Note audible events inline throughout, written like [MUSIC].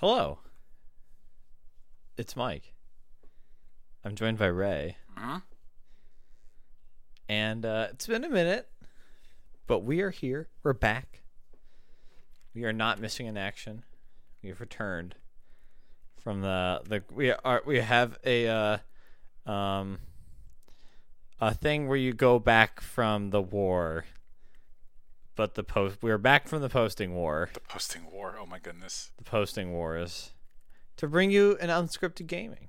Hello. It's Mike. I'm joined by Ray. hmm And uh, it's been a minute, but we are here. We're back. We are not missing an action. We have returned from the the we are we have a uh, um a thing where you go back from the war. But the post we are back from the posting war. The posting war. Oh my goodness. The posting war is to bring you an unscripted gaming.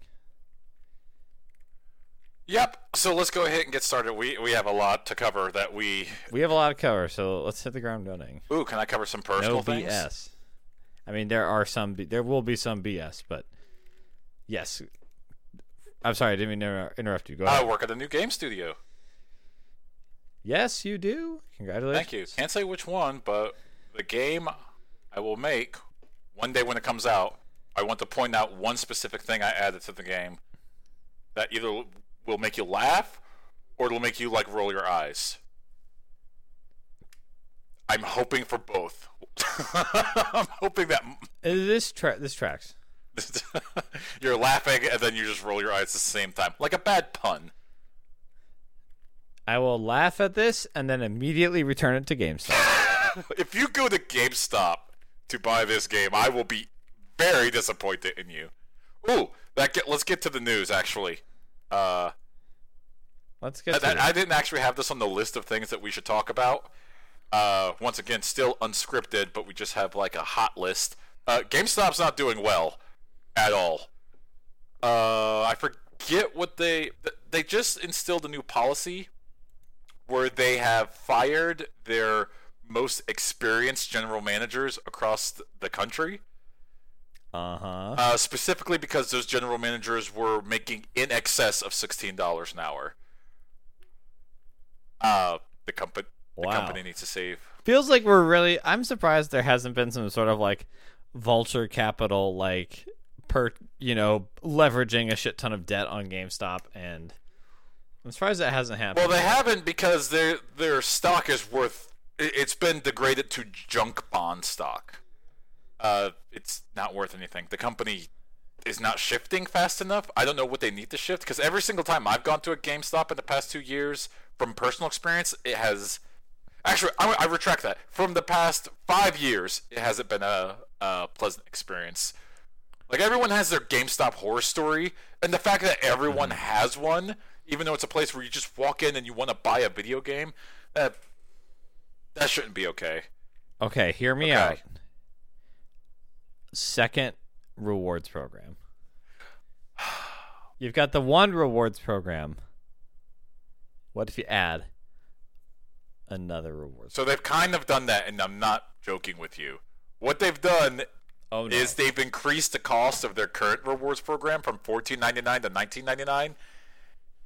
Yep. So let's go ahead and get started. We we have a lot to cover that we. We have a lot to cover, so let's hit the ground running. Ooh, can I cover some personal no things? BS. I mean, there are some. There will be some BS, but yes. I'm sorry, I didn't mean to interrupt you. Go I work at a new game studio. Yes, you do. Congratulations. Thank you. Can't say which one, but the game I will make one day when it comes out. I want to point out one specific thing I added to the game that either will make you laugh or it'll make you like roll your eyes. I'm hoping for both. [LAUGHS] I'm hoping that Uh, This tra- this tracks. [LAUGHS] you're laughing and then you just roll your eyes at the same time, like a bad pun. I will laugh at this and then immediately return it to GameStop. [LAUGHS] if you go to GameStop to buy this game, I will be very disappointed in you. Ooh, that get, let's get to the news. Actually, uh, Let's get I, it. I didn't actually have this on the list of things that we should talk about. Uh, once again, still unscripted, but we just have like a hot list. Uh, GameStop's not doing well at all. Uh, I forget what they they just instilled a new policy where they have fired their most experienced general managers across the country. Uh-huh. Uh, specifically because those general managers were making in excess of sixteen dollars an hour. Uh, the company the company needs to save. Feels like we're really I'm surprised there hasn't been some sort of like vulture capital like per you know leveraging a shit ton of debt on GameStop and I'm surprised that hasn't happened. Well, they haven't because their their stock is worth. it- It's been degraded to junk bond stock. Uh, it's not worth anything. The company is not shifting fast enough. I don't know what they need to shift because every single time I've gone to a GameStop in the past two years, from personal experience, it has. Actually, I, I retract that. From the past five years, it hasn't been a, a pleasant experience. Like everyone has their GameStop horror story, and the fact that everyone has one, even though it's a place where you just walk in and you want to buy a video game, that that shouldn't be okay. Okay, hear me Okay. out. Second rewards program. You've got the one rewards program. What if you add another rewards? So they've kind of done that, and I'm not joking with you. What they've done Oh no. is they've increased the cost of their current rewards program from $14.99 to $19.99,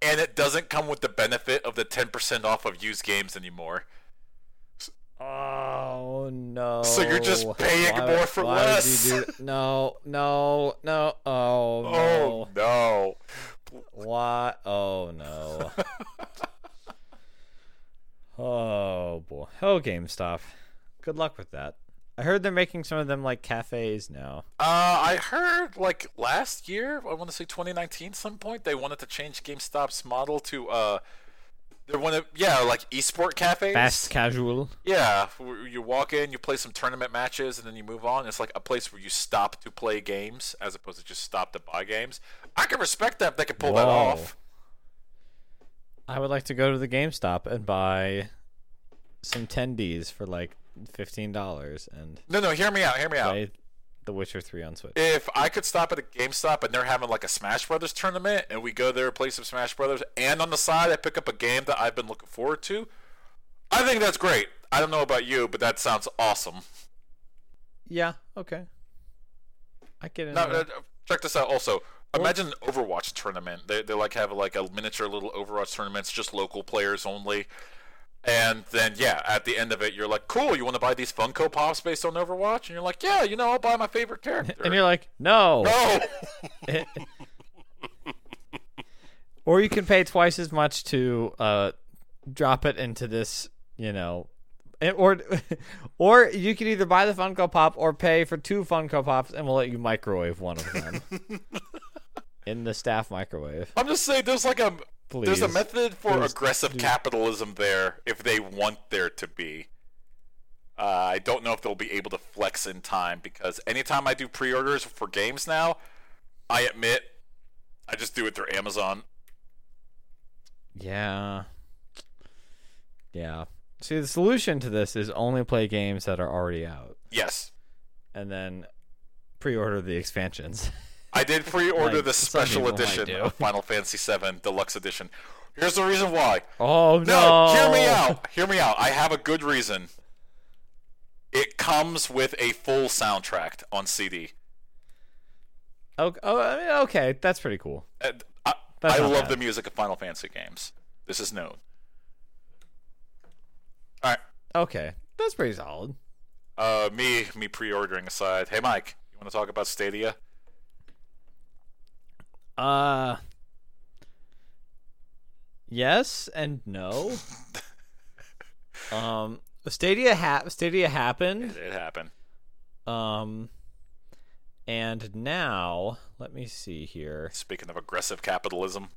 and it doesn't come with the benefit of the 10% off of used games anymore. Oh no! So you're just paying Why- more for why less. do- no, no, no! Oh no! [LAUGHS] Oh no! What? Oh no! [LAUGHS] oh boy! Oh GameStop. Good luck with that. I heard they're making some of them like cafes now. Uh, I heard like last year, I want to say 2019, some point they wanted to change GameStop's model to uh, they want to yeah like esport cafes. Fast casual. Yeah, you walk in, you play some tournament matches, and then you move on. It's like a place where you stop to play games as opposed to just stop to buy games. I can respect that if they can pull that off. I would like to go to the GameStop and buy some tendies for like fifteen dollars and No, no, hear me out. Hear me out. The Witcher Three on Switch. If I could stop at a GameStop and they're having like a Smash Brothers tournament, and we go there play some Smash Brothers, and on the side I pick up a game that I've been looking forward to, I think that's great. I don't know about you, but that sounds awesome. Yeah. Okay. I get it. Uh, check this out. Also, imagine an Overwatch tournament. They they like have like a miniature little Overwatch tournaments, just local players only. And then yeah, at the end of it, you're like, cool. You want to buy these Funko Pops based on Overwatch? And you're like, yeah, you know, I'll buy my favorite character. and [LAUGHS] you're like, no. no. [LAUGHS] or you can pay twice as much to uh, drop it into this, you know, or [LAUGHS] or you can either buy the Funko Pop or pay for two Funko Pops, and we'll let you microwave one of them in the staff microwave. I'm just saying, there's like a there's a method for There's- aggressive capitalism there if they want there to be. Uh, I don't know if they'll be able to flex in time because anytime I do pre-orders for games now, I admit I just do it through Amazon. Yeah. Yeah. See, the solution to this is only play games that are already out, Yes, and then pre-order the expansions. [LAUGHS] I did pre-order Like the special edition of Final Fantasy VII Deluxe Edition. Here's the reason why. Oh No, No, hear me out. Hear me out. I have a good reason. It comes with a full soundtrack on CD. Okay, oh, I mean, okay, that's pretty cool. Uh, I, That's I love bad. the music of Final Fantasy games. This is known. All right. Okay, that's pretty solid. Uh, me, me pre-ordering aside. Hey, Mike, you want to talk about Stadia? Uh, yes and no. [LAUGHS] um, Stadia ha- Stadia happened. It happened. Um, and now let me see here. Speaking of aggressive capitalism,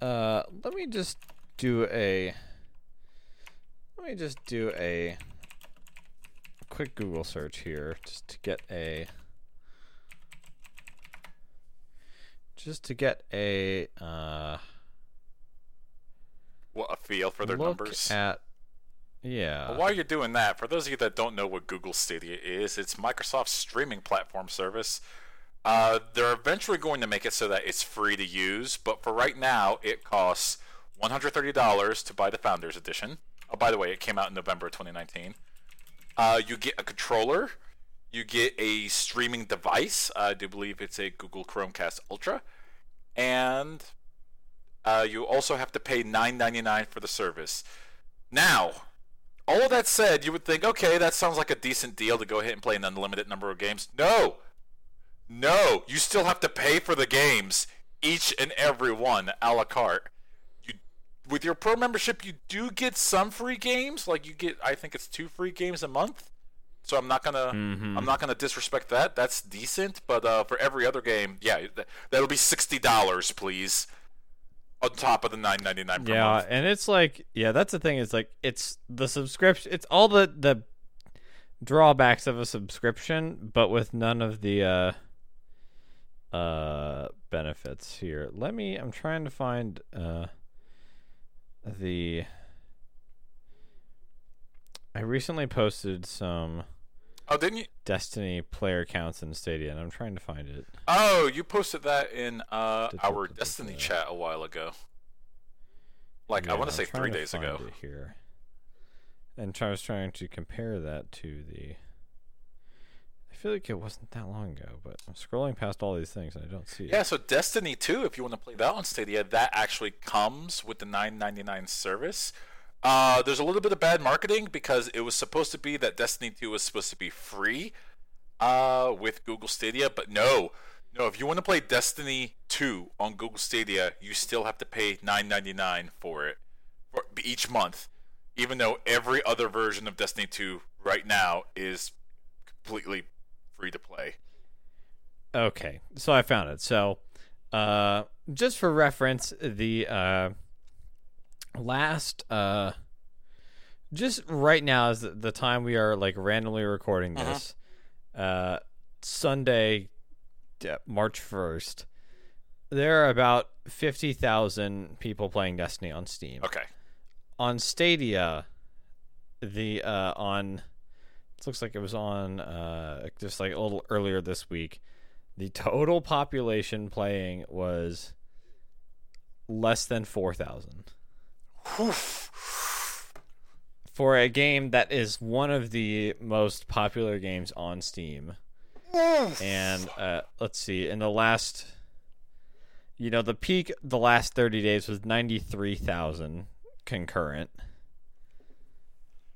Uh, let me just do a. Let me just do a quick Google search here, just to get a. Just to get a uh, what a feel for their look numbers. at. Yeah. While you're doing that, for those of you that don't know what Google Stadia is, it's Microsoft's streaming platform service. Uh, they're eventually going to make it so that it's free to use, but for right now, it costs $130 to buy the Founders Edition. Oh, by the way, it came out in November 2019. Uh, you get a controller, you get a streaming device. I do believe it's a Google Chromecast Ultra, and uh, you also have to pay $9.99 for the service. Now, all that said, you would think, okay, that sounds like a decent deal to go ahead and play an unlimited number of games. No, no, you still have to pay for the games, each and every one, a la carte. You, with your pro membership, you do get some free games. Like you get, I think it's two free games a month. So I'm not gonna, I'm not gonna disrespect that. That's decent. But uh, for every other game, yeah, that, that'll be sixty dollars, please, on top of the nine ninety nine yeah, month. and it's like, yeah, that's the thing. Is like, it's the subscription. It's all the the drawbacks of a subscription, but with none of the uh uh benefits here. Let me. I'm trying to find uh the. I recently posted some Oh, didn't you? Destiny player counts in Stadia, and I'm trying to find it. Oh, you posted that in uh, our Destiny chat a while ago. Like I want to say three days find ago. it here. And I was trying to compare that to the. I feel like it wasn't that long ago, but I'm scrolling past all these things and I don't see it. Yeah, so Destiny 2, if you want to play that on Stadia, that actually comes with the 9.99 service. Uh, there's a little bit of bad marketing because it was supposed to be that Destiny 2 was supposed to be free uh, with Google Stadia, but no, no. If you want to play Destiny 2 on Google Stadia, you still have to pay 9.99 for it for each month, even though every other version of Destiny 2 right now is completely free to play. Okay, so I found it. So, uh, just for reference, the uh, last, uh, just right now is the, time we are like randomly recording Uh-huh. this, uh, Sunday, March first. There are about fifty thousand people playing Destiny on Steam. Okay. On Stadia, the uh, on it looks like it was on uh, just like a little earlier this week. The total population playing was less than 4,000 for a game that is one of the most popular games on Steam. And uh, let's see, in the last, you know, the peak the last 30 days was 93,000 concurrent.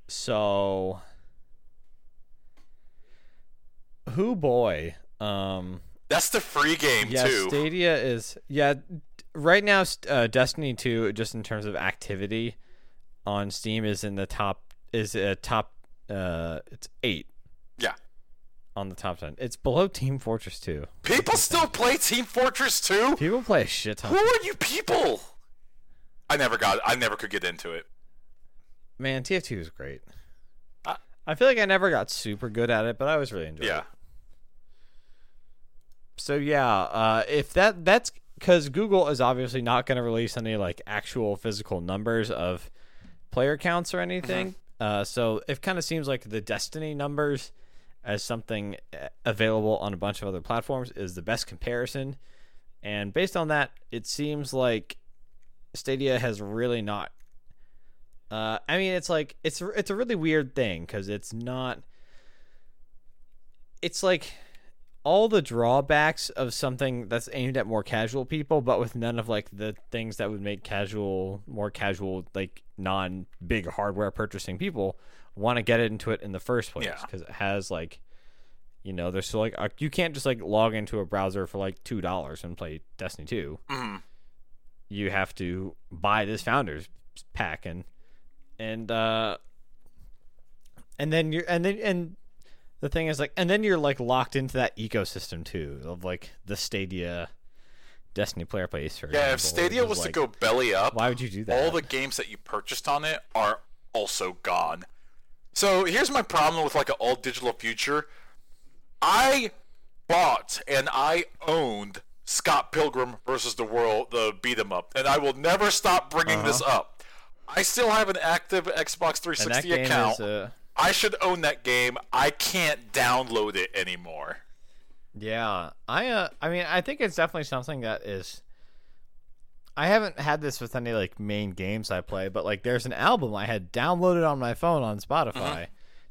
So, who boy, um, That's the free game yeah, too. Stadia is yeah. Right now, uh, Destiny two, just in terms of activity, on Steam is in the top is a top uh it's 8 Yeah. on the top 10. It's below Team Fortress 2. People still play Team Fortress 2? People play a shit ton. Who are you people? I never got I never could get into it. Man, TF2 is great. I- I feel like I never got super good at it, but I always really enjoyed Yeah. it. Yeah. So yeah, uh, if that that's because Google is obviously not going to release any like actual physical numbers of player counts or anything. Uh, so it kind of seems like the Destiny numbers as something uh, available on a bunch of other platforms is the best comparison. And based on that, it seems like Stadia has really not. Uh, I mean, it's like it's it's a really weird thing because it's not. It's like all the drawbacks of something that's aimed at more casual people, but with none of like the things that would make casual, more casual, like non big hardware purchasing people want to get into it in the first place Yeah. because it has like, you know, there's so like uh, you can't just like log into a browser for like two dollars and play Destiny two. hmm You have to buy this founders pack and and uh and then you're and then and the thing is like and then you're like locked into that ecosystem too of like the Stadia Destiny player base. For Yeah, if Stadia was is to go belly up, why would you do that? all the games that you purchased on it are also gone. So here's my problem with like an all digital future. I bought and I owned Scott Pilgrim versus the World, the beat 'em up, and I will never stop bringing this up. I still have an active Xbox Uh-huh. and that 360 game account. is uh, I should own that game. I can't download it anymore. Yeah, I uh, I mean, I think it's definitely something that is. I haven't had this with any like main games I play, but like there's an album I had downloaded on my phone on Spotify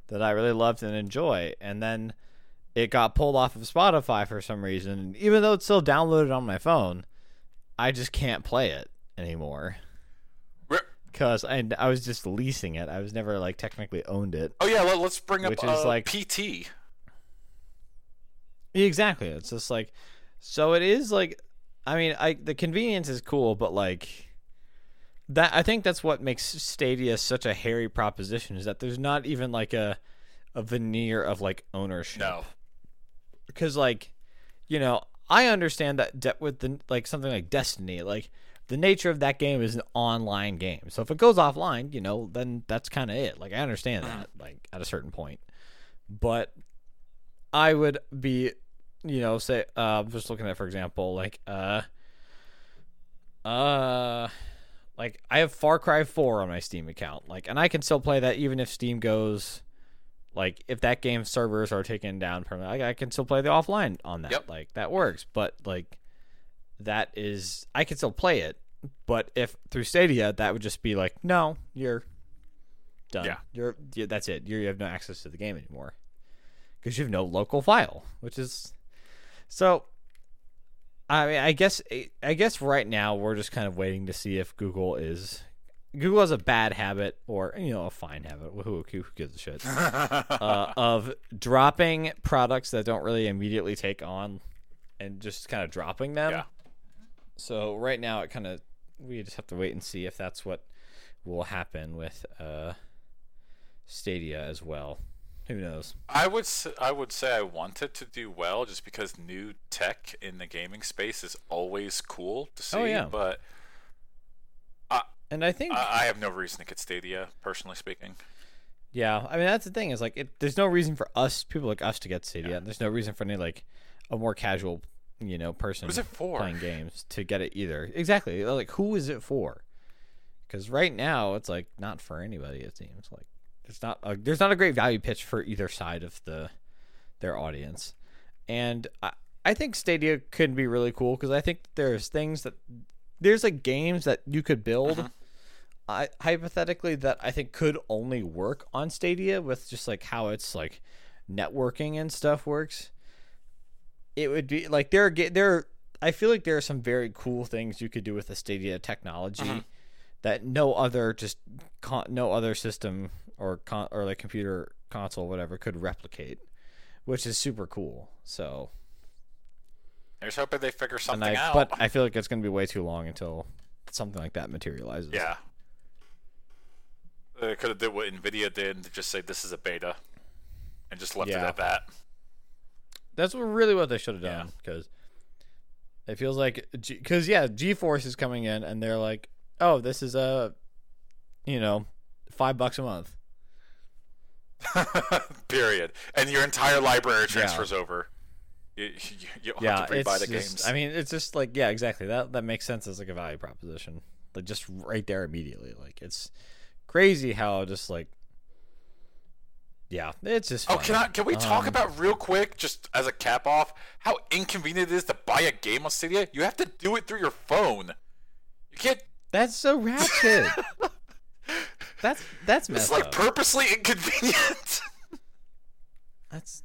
that I really loved and enjoy, and then it got pulled off of Spotify for some reason. And even though it's still downloaded on my phone, I just can't play it anymore Because I I was just leasing it. I was never like technically owned it. Oh yeah, let, us bring up Which is uh, like- PT. Exactly. It's just like so it is like I mean, I the convenience is cool, but like that I think that's what makes Stadia such a hairy proposition is that there's not even like a a veneer of like ownership. No. Because like, you know, I understand that de- with the like something like Destiny, like the nature of that game is an online game. So if it goes offline, you know, then that's kind of it. Like I understand that like at a certain point. But I would be, you know, say, uh, just looking at, for example, like, uh, uh, like I have Far Cry 4 on my Steam account, like, and I can still play that even if Steam goes, like, if that game's servers are taken down permanently, like, I can still play the offline on that, Yep. like, that works. But like, that is, I can still play it. But if through Stadia, that would just be like, no, you're done. Yeah. You're, yeah, that's it. You're, you have no access to the game anymore because you have no local file, which is so. I mean, I guess I guess right now we're just kind of waiting to see if Google is Google has a bad habit or you know a fine habit. Who who gives a shit? [LAUGHS] uh, of dropping products that don't really immediately take on, and just kind of dropping them. Yeah. So right now it kind of we just have to wait and see if that's what will happen with uh, Stadia as well. Who knows? I would I would say I want it to do well just because new tech in the gaming space is always cool to see. Oh, yeah. But And I think I, I have no reason to get Stadia, personally speaking. Yeah, I mean that's the thing is like it, there's no reason for us people like us to get Stadia. Yeah. There's no reason for any like a more casual, you know, person Who's it for? playing games to get it either. Exactly. Like who is it for? Because right now it's like not for anybody. It seems like there's not a, there's not a great value pitch for either side of the their audience, and I I think Stadia could be really cool because I think there's things that there's like games that you could build. Mm-hmm. I, hypothetically that I think could only work on Stadia with just like how it's like networking and stuff works. It would be like there are there I feel like there are some very cool things you could do with the Stadia technology Mhm. that no other just con- no other system or con- or like computer console whatever could replicate, which is super cool. So Here's hoping they figure something I out. but [LAUGHS] I feel like it's going to be way too long until something like that materializes. yeah. They could have did what Nvidia did and just say this is a beta, and just left it at that. That's really what they should have done because it feels like because yeah, GeForce is coming in and they're like, oh, this is a, you know, five bucks a month. [LAUGHS] Period. And your entire library transfers over. You, you, you yeah, have to pre-buy it's the just, games. I mean, it's just like yeah, exactly. That that makes sense as like a value proposition. Like just right there immediately. Like it's crazy how just like yeah, it's just. Oh, can I? Can we talk Um, about real quick, just as a cap off, how inconvenient it is to buy a game on Stadia? You have to do it through your phone. You can't. That's so ratchet. [LAUGHS] that's that's It's like up. purposely inconvenient. that's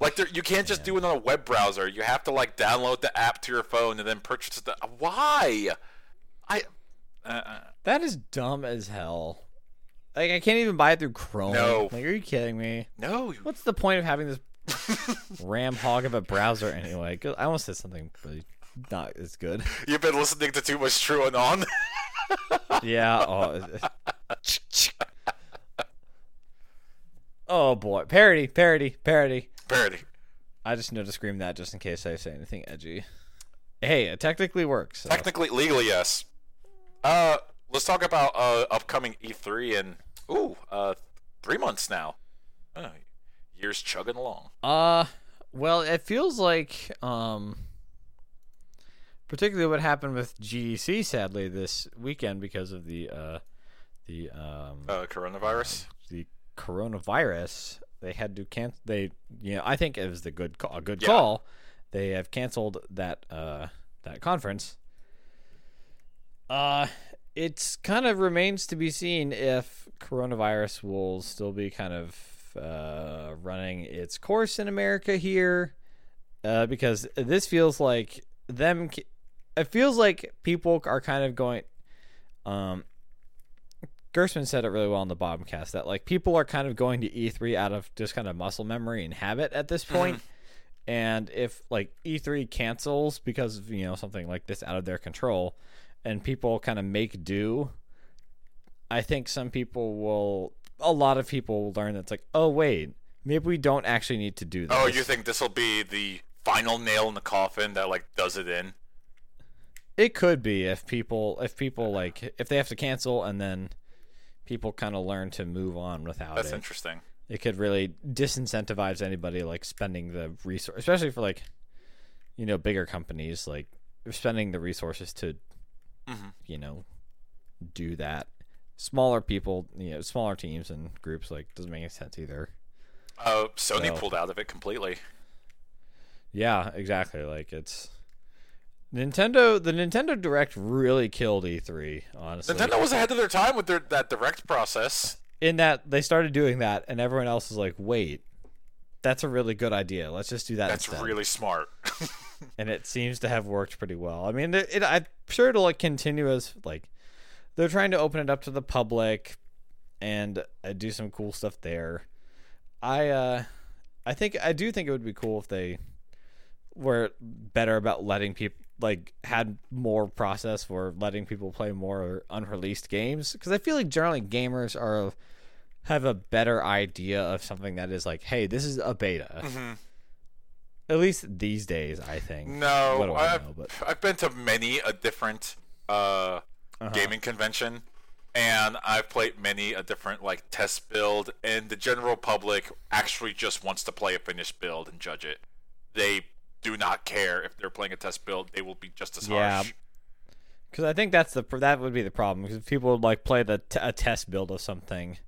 like there, you can't just do it on a web browser. You have to like download the app to your phone and then purchase the. Why? I. Uh, uh, that is dumb as hell. Like I can't even buy it through Chrome. No. Like, are you kidding me? no. What's the point of having this [LAUGHS] ram hog of a browser anyway? I almost said something really not as good. You've been listening to too much True and On. [LAUGHS] Yeah. Oh. [LAUGHS] oh boy, parody, parody, parody. Parody. I just know to scream that just in case I say anything edgy. Hey, it technically works. so- Technically, legally, yes. Uh, let's talk about uh upcoming E3 and ooh, uh, three months now. Uh, years chugging along. Uh, well, it feels like um, particularly what happened with GDC sadly this weekend because of the uh, the um, Uh, coronavirus. the coronavirus. They had to cancel. They, you know, I think it was the good call, a good Yeah. call. They have canceled that uh, that conference. Uh, it's kind of remains to be seen if coronavirus will still be kind of uh, running its course in America here, uh, because this feels like them. It feels like people are kind of going. Um, Gerstmann said it really well on the Bombcast that like people are kind of going to E3 out of just kind of muscle memory and habit at this point. And if like E3 cancels because of you know something like this out of their control, and people kind of make do, I think some people will. A lot of people will learn that's like, oh wait, maybe we don't actually need to do this. Oh, you think this will be the final nail in the coffin that like does it in? It could be if people if people like if they have to cancel and then people kind of learn to move on without That's it. interesting. It could really disincentivize anybody like spending the resource, especially for like you know bigger companies like spending the resources to Mhm. you know do that. Smaller people, you know, smaller teams and groups like doesn't make any sense either. Uh, Sony So- pulled out of it completely. Yeah, exactly. Like it's Nintendo. The Nintendo Direct really killed E3. Honestly, Nintendo was ahead of their time with their that direct process. in that they started doing that, and everyone else was like, "Wait, that's a really good idea. Let's just do that That's instead." really smart. [LAUGHS] and it seems to have worked pretty well. I mean, it, it, I'm sure it'll like continue as like they're trying to open it up to the public and uh, do some cool stuff there. I uh, I think I do think it would be cool if they were better about letting people like had more process for letting people play more unreleased games because I feel like generally gamers are have a better idea of something that is like, hey, this is a beta. At least these days, I think. No, I I've, know, but- I've been to many a different uh, Uh-huh. gaming convention, and I've played many a different like test build, and the general public actually just wants to play a finished build and judge it. They do not care if they're playing a test build; they will be just as Yeah. harsh. Because I think that's the that would be the problem because people would like play the t- a test build of something,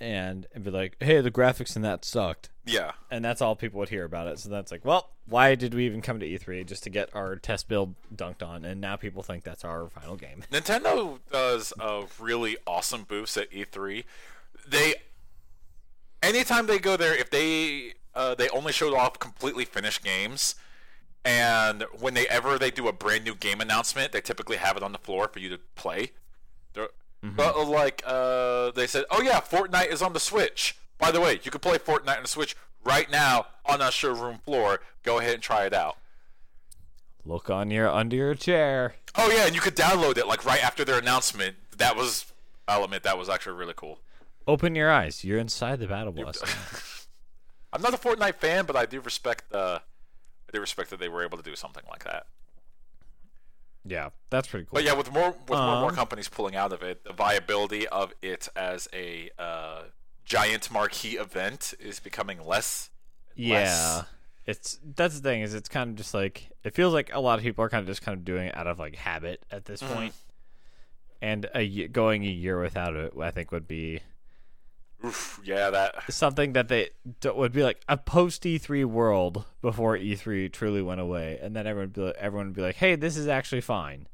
and, and be like, "Hey, the graphics in that sucked," Yeah, and that's all people would hear about it. So that's like, well, why did we even come to E3 just to get our test build dunked on? And now people think that's our final game. [LAUGHS] Nintendo does a really awesome booths at E3. They anytime they go there, if they uh, they only showed off completely finished games, and when they ever they do a brand new game announcement, they typically have it on the floor for you to play. They're- But uh, like uh, they said, oh yeah, Fortnite is on the Switch. By the way, you can play Fortnite on the Switch right now on our showroom floor. Go ahead and try it out. Look on your under your chair. Oh yeah, and you could download it like right after their announcement. That was, I'll admit, that was actually really cool. Open your eyes. You're inside the battle bus. [LAUGHS] I'm not a Fortnite fan, but I do respect uh, I do respect that they were able to do something like that. Yeah, that's pretty cool. But yeah, with more with more and more Um, companies pulling out of it, the viability of it as a uh, giant marquee event is becoming less. Yeah. less. It's that's the thing is it's kind of just like it feels like a lot of people are kind of just kind of doing it out of like habit at this Mhm. And a, going a year without it, I think, would be Oof, yeah, that. something that they would be like a post E3 world before E3 truly went away, and then everyone would be like, everyone would be like, "Hey, this is actually fine."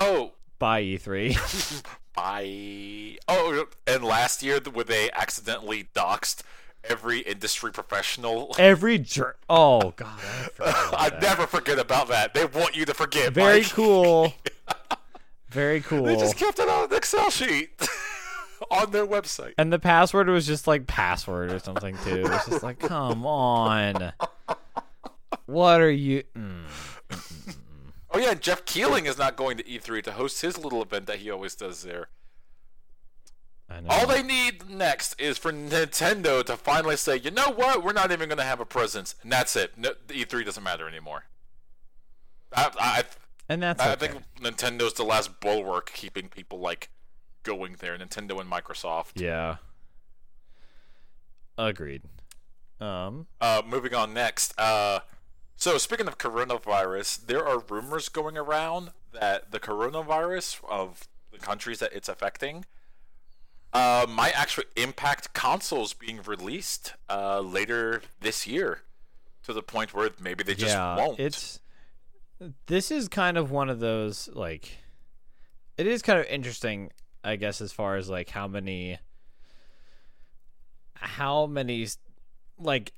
Oh, Bye E E3. [LAUGHS] by oh, and last year where they accidentally doxed every industry professional. Every jer- oh god, I forgot about [LAUGHS] I that. never forget about that. They want you to forget. very Mike. cool. [LAUGHS] Very cool. They just kept it on an Excel sheet on their website. And the password was just like password or something too. It was just like, come on. What are you? Mm. Oh yeah, Geoff Keighley is not going to E3 to host his little event that he always does there. I know. All they need next is for Nintendo to finally say, you know what, we're not even going to have a presence, and that's it. No, the E3 doesn't matter anymore. I, I, and that's I okay. think Nintendo's the last bulwark keeping people like going there. Nintendo and Microsoft. yeah. Agreed. Um. Uh, moving on next. Uh, so speaking of coronavirus, there are rumors going around that the coronavirus of the countries that it's affecting uh, might actually impact consoles being released uh, later this year, to the point where maybe they just yeah. won't. It's. This is kind of one of those like. It is kind of interesting, I guess, as far as like how many. How many, like,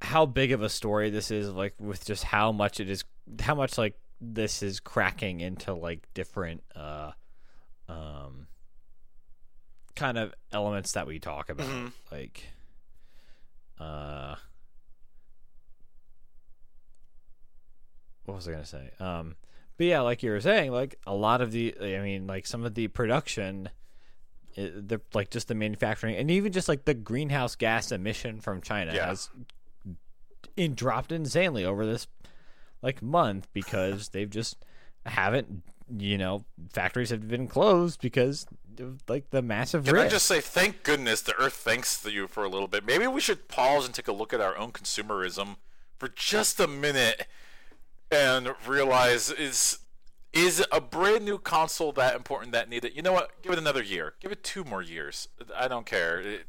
how big of a story this is, like, with just how much it is, how much like this is cracking into like different, uh, um, kind of elements that we talk about, Mhm. like, uh. what was I gonna say? Um, but yeah, like you were saying, like a lot of the, I mean, like some of the production, i- the like just the manufacturing, and even just like the greenhouse gas emission from China Yeah. has in dropped insanely over this like month because [LAUGHS] they've just haven't, you know, factories have been closed because of like the massive Can risk. I just say, thank goodness the Earth thanks you for a little bit. Maybe we should pause and take a look at our own consumerism for just a minute and realize is is a brand new console that important that needed? You know what? Give it another year. Give it two more years. I don't care. It,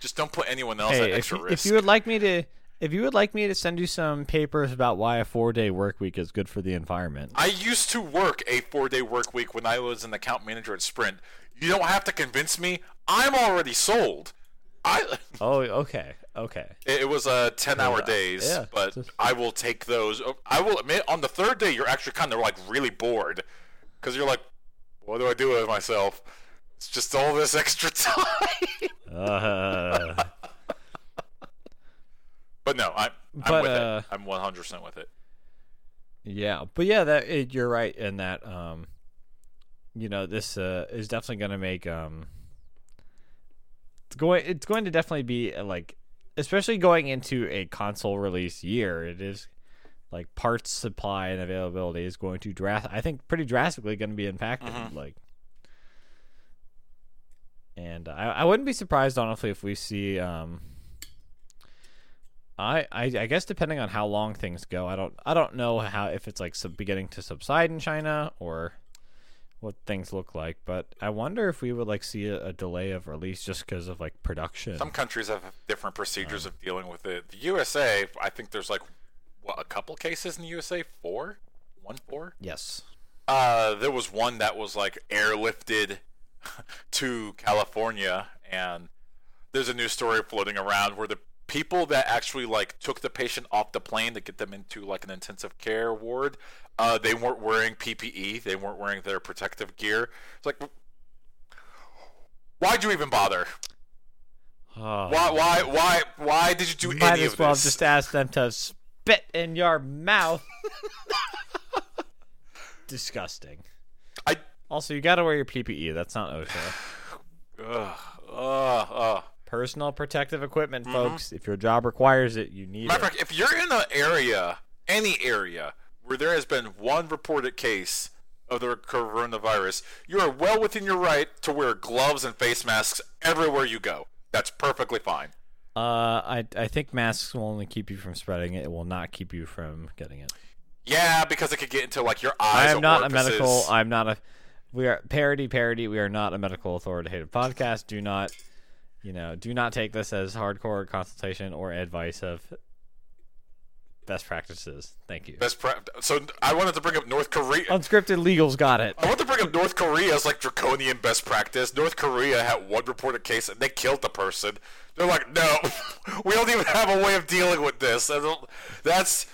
just don't put anyone else at hey, if extra you, risk. if you would like me to, if you would like me to send you some papers about why a four day work week is good for the environment. I used to work a four-day work week when I was an account manager at Sprint. You don't have to convince me. I'm already sold. I. Oh, okay, okay. It it was uh, 10 hour Yeah, days, yeah, but just- I will take those. I will admit, on the third day, you're actually kind of like really bored because you're like, what do I do with myself? It's just all this [LAUGHS] extra time. Uh, but no, I'm, I'm But, with uh, it. I'm 100% with it. yeah, but yeah, that it, you're right in that. Um, you know, this uh, is definitely going to make um, it's going. It's going to definitely be uh, like, especially going into a console release year. It is like parts supply and availability is going to dras. I think pretty drastically going to be impacted. Mhm. Like. And I, I wouldn't be surprised honestly if we see um I, I I guess depending on how long things go, I don't I don't know how if it's like sub- beginning to subside in China or what things look like, but I wonder if we would like see a, a delay of release just because of like production. Some countries have different procedures of dealing with it. The USA, I think there's like, what, a couple cases in the USA? Four? One, four? yes. Uh, there was one that was like airlifted [LAUGHS] to California, and there's a news story floating around where the people that actually like took the patient off the plane to get them into like an intensive care ward, uh, they weren't wearing PPE, they weren't wearing their protective gear. It's like, why'd you even bother? Oh, Why, why, why, why did you do might any as of well this? just ask them to spit in your mouth. [LAUGHS] Disgusting. I, Also, you got to wear your PPE. That's not OSHA. [SIGHS] ugh, uh, uh. Personal protective equipment, folks. If your job requires it, you need Mm-hmm. Matter it. fact, if you're in an area, any area, where there has been one reported case of the coronavirus, you are well within your right to wear gloves and face masks everywhere you go. That's perfectly fine. Uh, I I think masks will only keep you from spreading it. It will not keep you from getting it. Yeah, because it could get into like your eyes. I am not a medical. I'm not a. We are parody parody. We are not a medical authoritative podcast. Do not, you know, do not take this as hardcore consultation or advice of best practices. Thank you. Best pra- so I wanted to bring up North Korea. Unscripted legals got it. I want to bring up North Korea as like draconian best practice. North Korea had one reported case and they killed the person. They're like, no, [LAUGHS] we don't even have a way of dealing with this. That's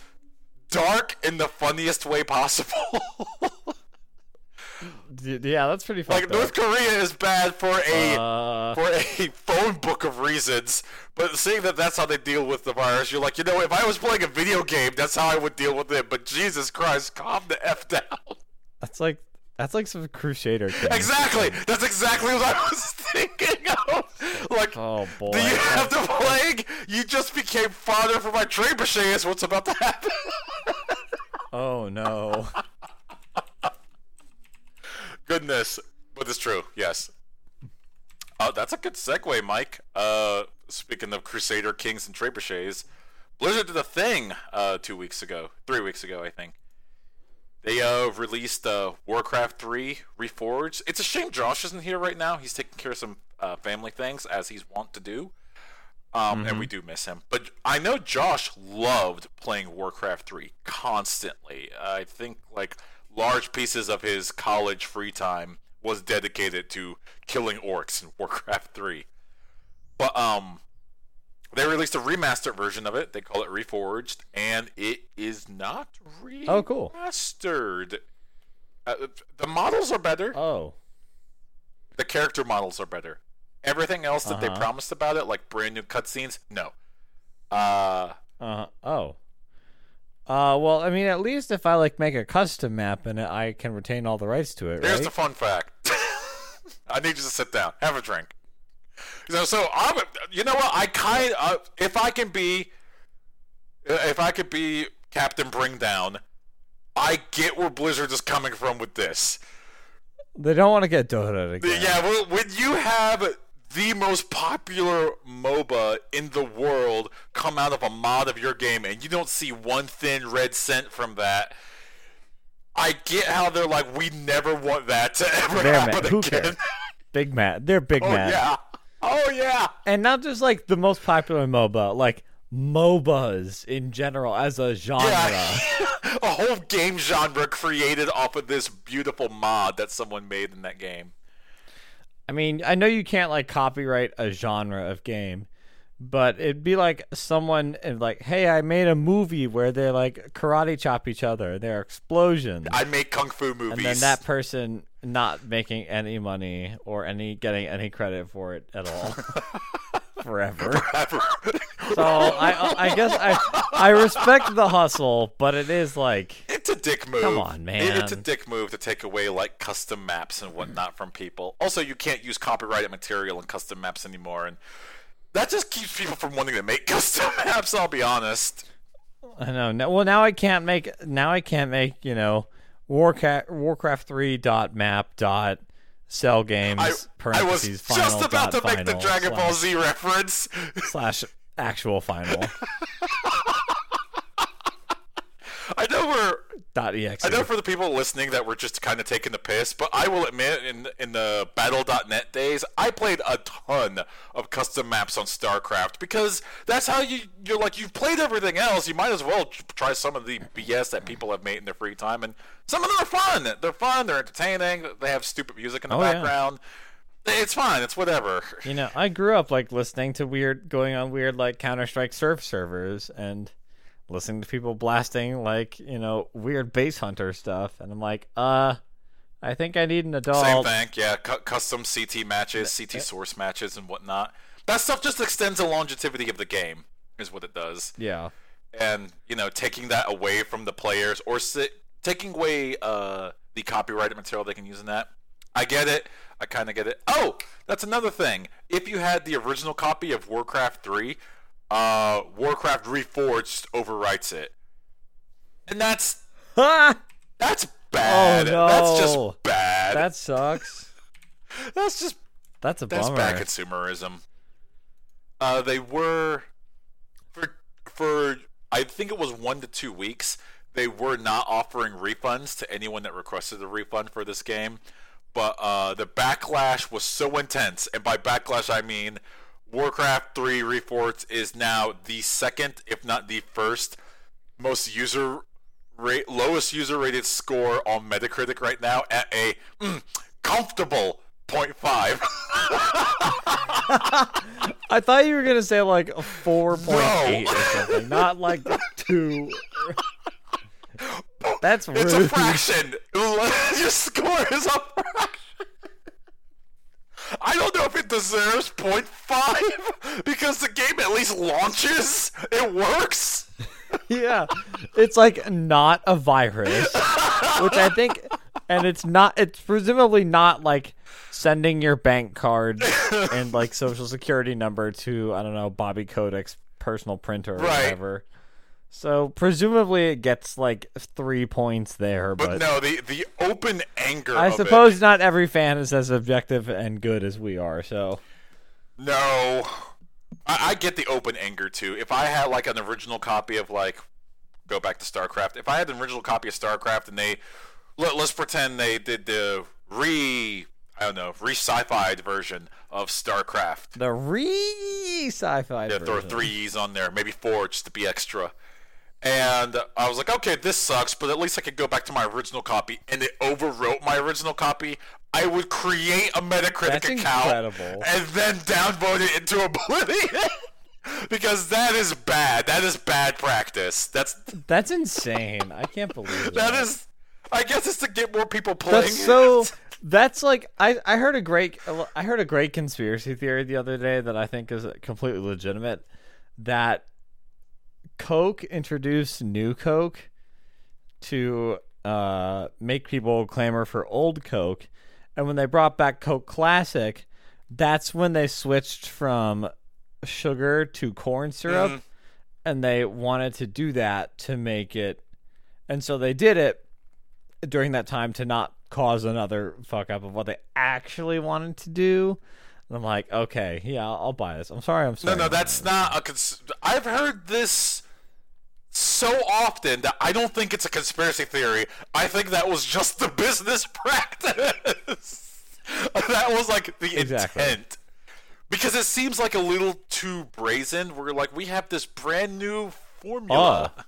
dark in the funniest way possible. [LAUGHS] Yeah, that's pretty funny. like North. Korea is bad for a Uh, for a [LAUGHS] phone book of reasons, but seeing that that's how they deal with the virus, you're like, you know, if I was playing a video game, that's how I would deal with it. But Jesus Christ, calm the f down. that's like that's like some Crusader. Thing. Exactly. That's exactly what I was [LAUGHS] thinking of. Like, Oh boy. do you have the plague? You just became father for my trebuchet. Is what's about to happen. [LAUGHS] Oh no. Goodness, but it's true. Yes. Oh, that's a good segue, Mike. Uh, speaking of Crusader Kings and trebuchets, Blizzard did a thing uh, two weeks ago, three weeks ago, I think. They uh, released uh, Warcraft 3 Reforged. It's a shame Josh isn't here right now. He's taking care of some uh, family things, as he's wont to do. Um, And we do miss him. But I know Josh loved playing Warcraft 3 constantly. I think, like, large pieces of his college free time was dedicated to killing orcs in [LAUGHS] Warcraft 3. But, um, they released a remastered version of it. They call it Reforged, and it is not remastered. Oh, cool. Uh, the models are better. Oh. The character models are better. Everything else that they Uh-huh. promised about it, like brand new cutscenes, no. Uh, Uh oh. Uh well, I mean, at least if I like make a custom map and I can retain all the rights to it, here's right? the fun fact. [LAUGHS] I need you to sit down, have a drink. So, so I'm, you know what? I kind, uh, if I can be, if I could be Captain Bring Down, I get where Blizzard is coming from with this. they don't want to get Dota again. Yeah, well, when you have the most popular MOBA in the world come out of a mod of your game and you don't see one thin red cent from that, I get how they're like, we never want that to [LAUGHS] ever They're happen mad. Who again. cares? Big mad. They're big Oh yeah. Oh yeah. And not just like the most popular MOBA, like MOBAs in general as a genre. Yeah. [LAUGHS] a whole game genre created off of this beautiful mod that someone made in that game. I mean, I know you can't like copyright a genre of game, but it'd be like someone and like, hey, I made a movie where they like karate chop each other. There are explosions. I make kung fu movies. and then that person not making any money or any getting any credit for it at all [LAUGHS] [LAUGHS] forever. So I I guess I I respect the hustle, but it is like It's a dick move. Come on, man. It's a dick move to take away like custom maps and whatnot from people. Also, you can't use copyrighted material in custom maps anymore, and that just keeps people from wanting to make [LAUGHS] custom maps. I'll be honest. I know. Now, well, now I can't make now I can't make you know Warcraft Warcraft three dot map dot cell games I, I parentheses was final just about to make the Dragon Ball Z reference. [LAUGHS] slash actual final [LAUGHS] I know we're dot exe. I know for the people listening that were just kind of taking the piss, but I will admit, in in the Battle.net days, I played a ton of custom maps on StarCraft because that's how you you're like you've played everything else. You might as well try some of the BS that people have made in their free time, and some of them are fun. They're fun. They're entertaining. They have stupid music in the Oh, yeah. background. It's fine. It's whatever. You know, I grew up like listening to weird, going on weird like Counter Strike surf servers and listening to people blasting like you know weird Basshunter stuff, and I'm like, uh, I think I need an adult. Same thing, yeah. Cu- custom CT matches, CT source matches, and whatnot. That stuff just extends the longevity of the game, is what it does. Yeah, and you know taking that away from the players or si- taking away uh, the copyrighted material they can use in that I get it. I kind of get it. Oh, that's another thing. If you had the original copy of Warcraft 3, uh, Warcraft Reforged overwrites it. And that's Ha! [LAUGHS] that's bad. Oh, no. That's just bad. That sucks. [LAUGHS] that's just That's a that's bummer. bad consumerism. Uh, they were for for I think it was one to two weeks. They were not offering refunds to anyone that requested a refund for this game, but uh, the backlash was so intense, and by backlash I mean Warcraft 3 Reforged is now the second, if not the first, most user rate, lowest user rated score on Metacritic right now at a mm, comfortable 0.5. [LAUGHS] I thought you were gonna say like a four point eight or something, not like two. [LAUGHS] That's rude. It's a fraction. [LAUGHS] Your score is a fraction. I don't know if it deserves 0.5 [LAUGHS] because the game at least launches. It works. [LAUGHS] yeah, it's like not a virus, which I think, and it's not. It's presumably not like sending your bank card and like social security number to I don't know Bobby Kotick's personal printer or Right. whatever. So presumably it gets like three points there, But, but, no, the the open anger. I suppose not every fan is as objective and good as we are. So no, I, I get the open anger too. If I had like an original copy of like, go back to StarCraft. If I had an original copy of StarCraft and they let, let's pretend they did the re I don't know re sci-fi version of StarCraft. the re sci-fi Yeah, throw version. three E's on there, maybe four just to be extra. And I was like, okay, this sucks, but at least I could go back to my original copy, and it overwrote my original copy. I would create a Metacritic That's account incredible. and then downvote it into Oblivion. [LAUGHS] because that is bad. That is bad practice. That's That's insane. I can't believe that is. I guess it's to get more people playing. That's so. [LAUGHS] That's like I, I heard a great I heard a great conspiracy theory the other day that I think is completely legitimate. That Coke introduced New Coke to uh, make people clamor for old Coke, and when they brought back Coke Classic, that's when they switched from sugar to corn syrup, Mhm. and they wanted to do that to make it, and so they did it during that time to not cause another fuck up of what they actually wanted to do. And I'm like, okay, yeah, I'll, I'll buy this. I'm sorry, I'm No, sorry. no, that's not a. Cons- I've heard this so often that I don't think it's a conspiracy theory. I think that was just the business [LAUGHS] practice. that was like the Exactly. intent. Because it seems like a little too brazen. We're like, we have this brand new formula. Say,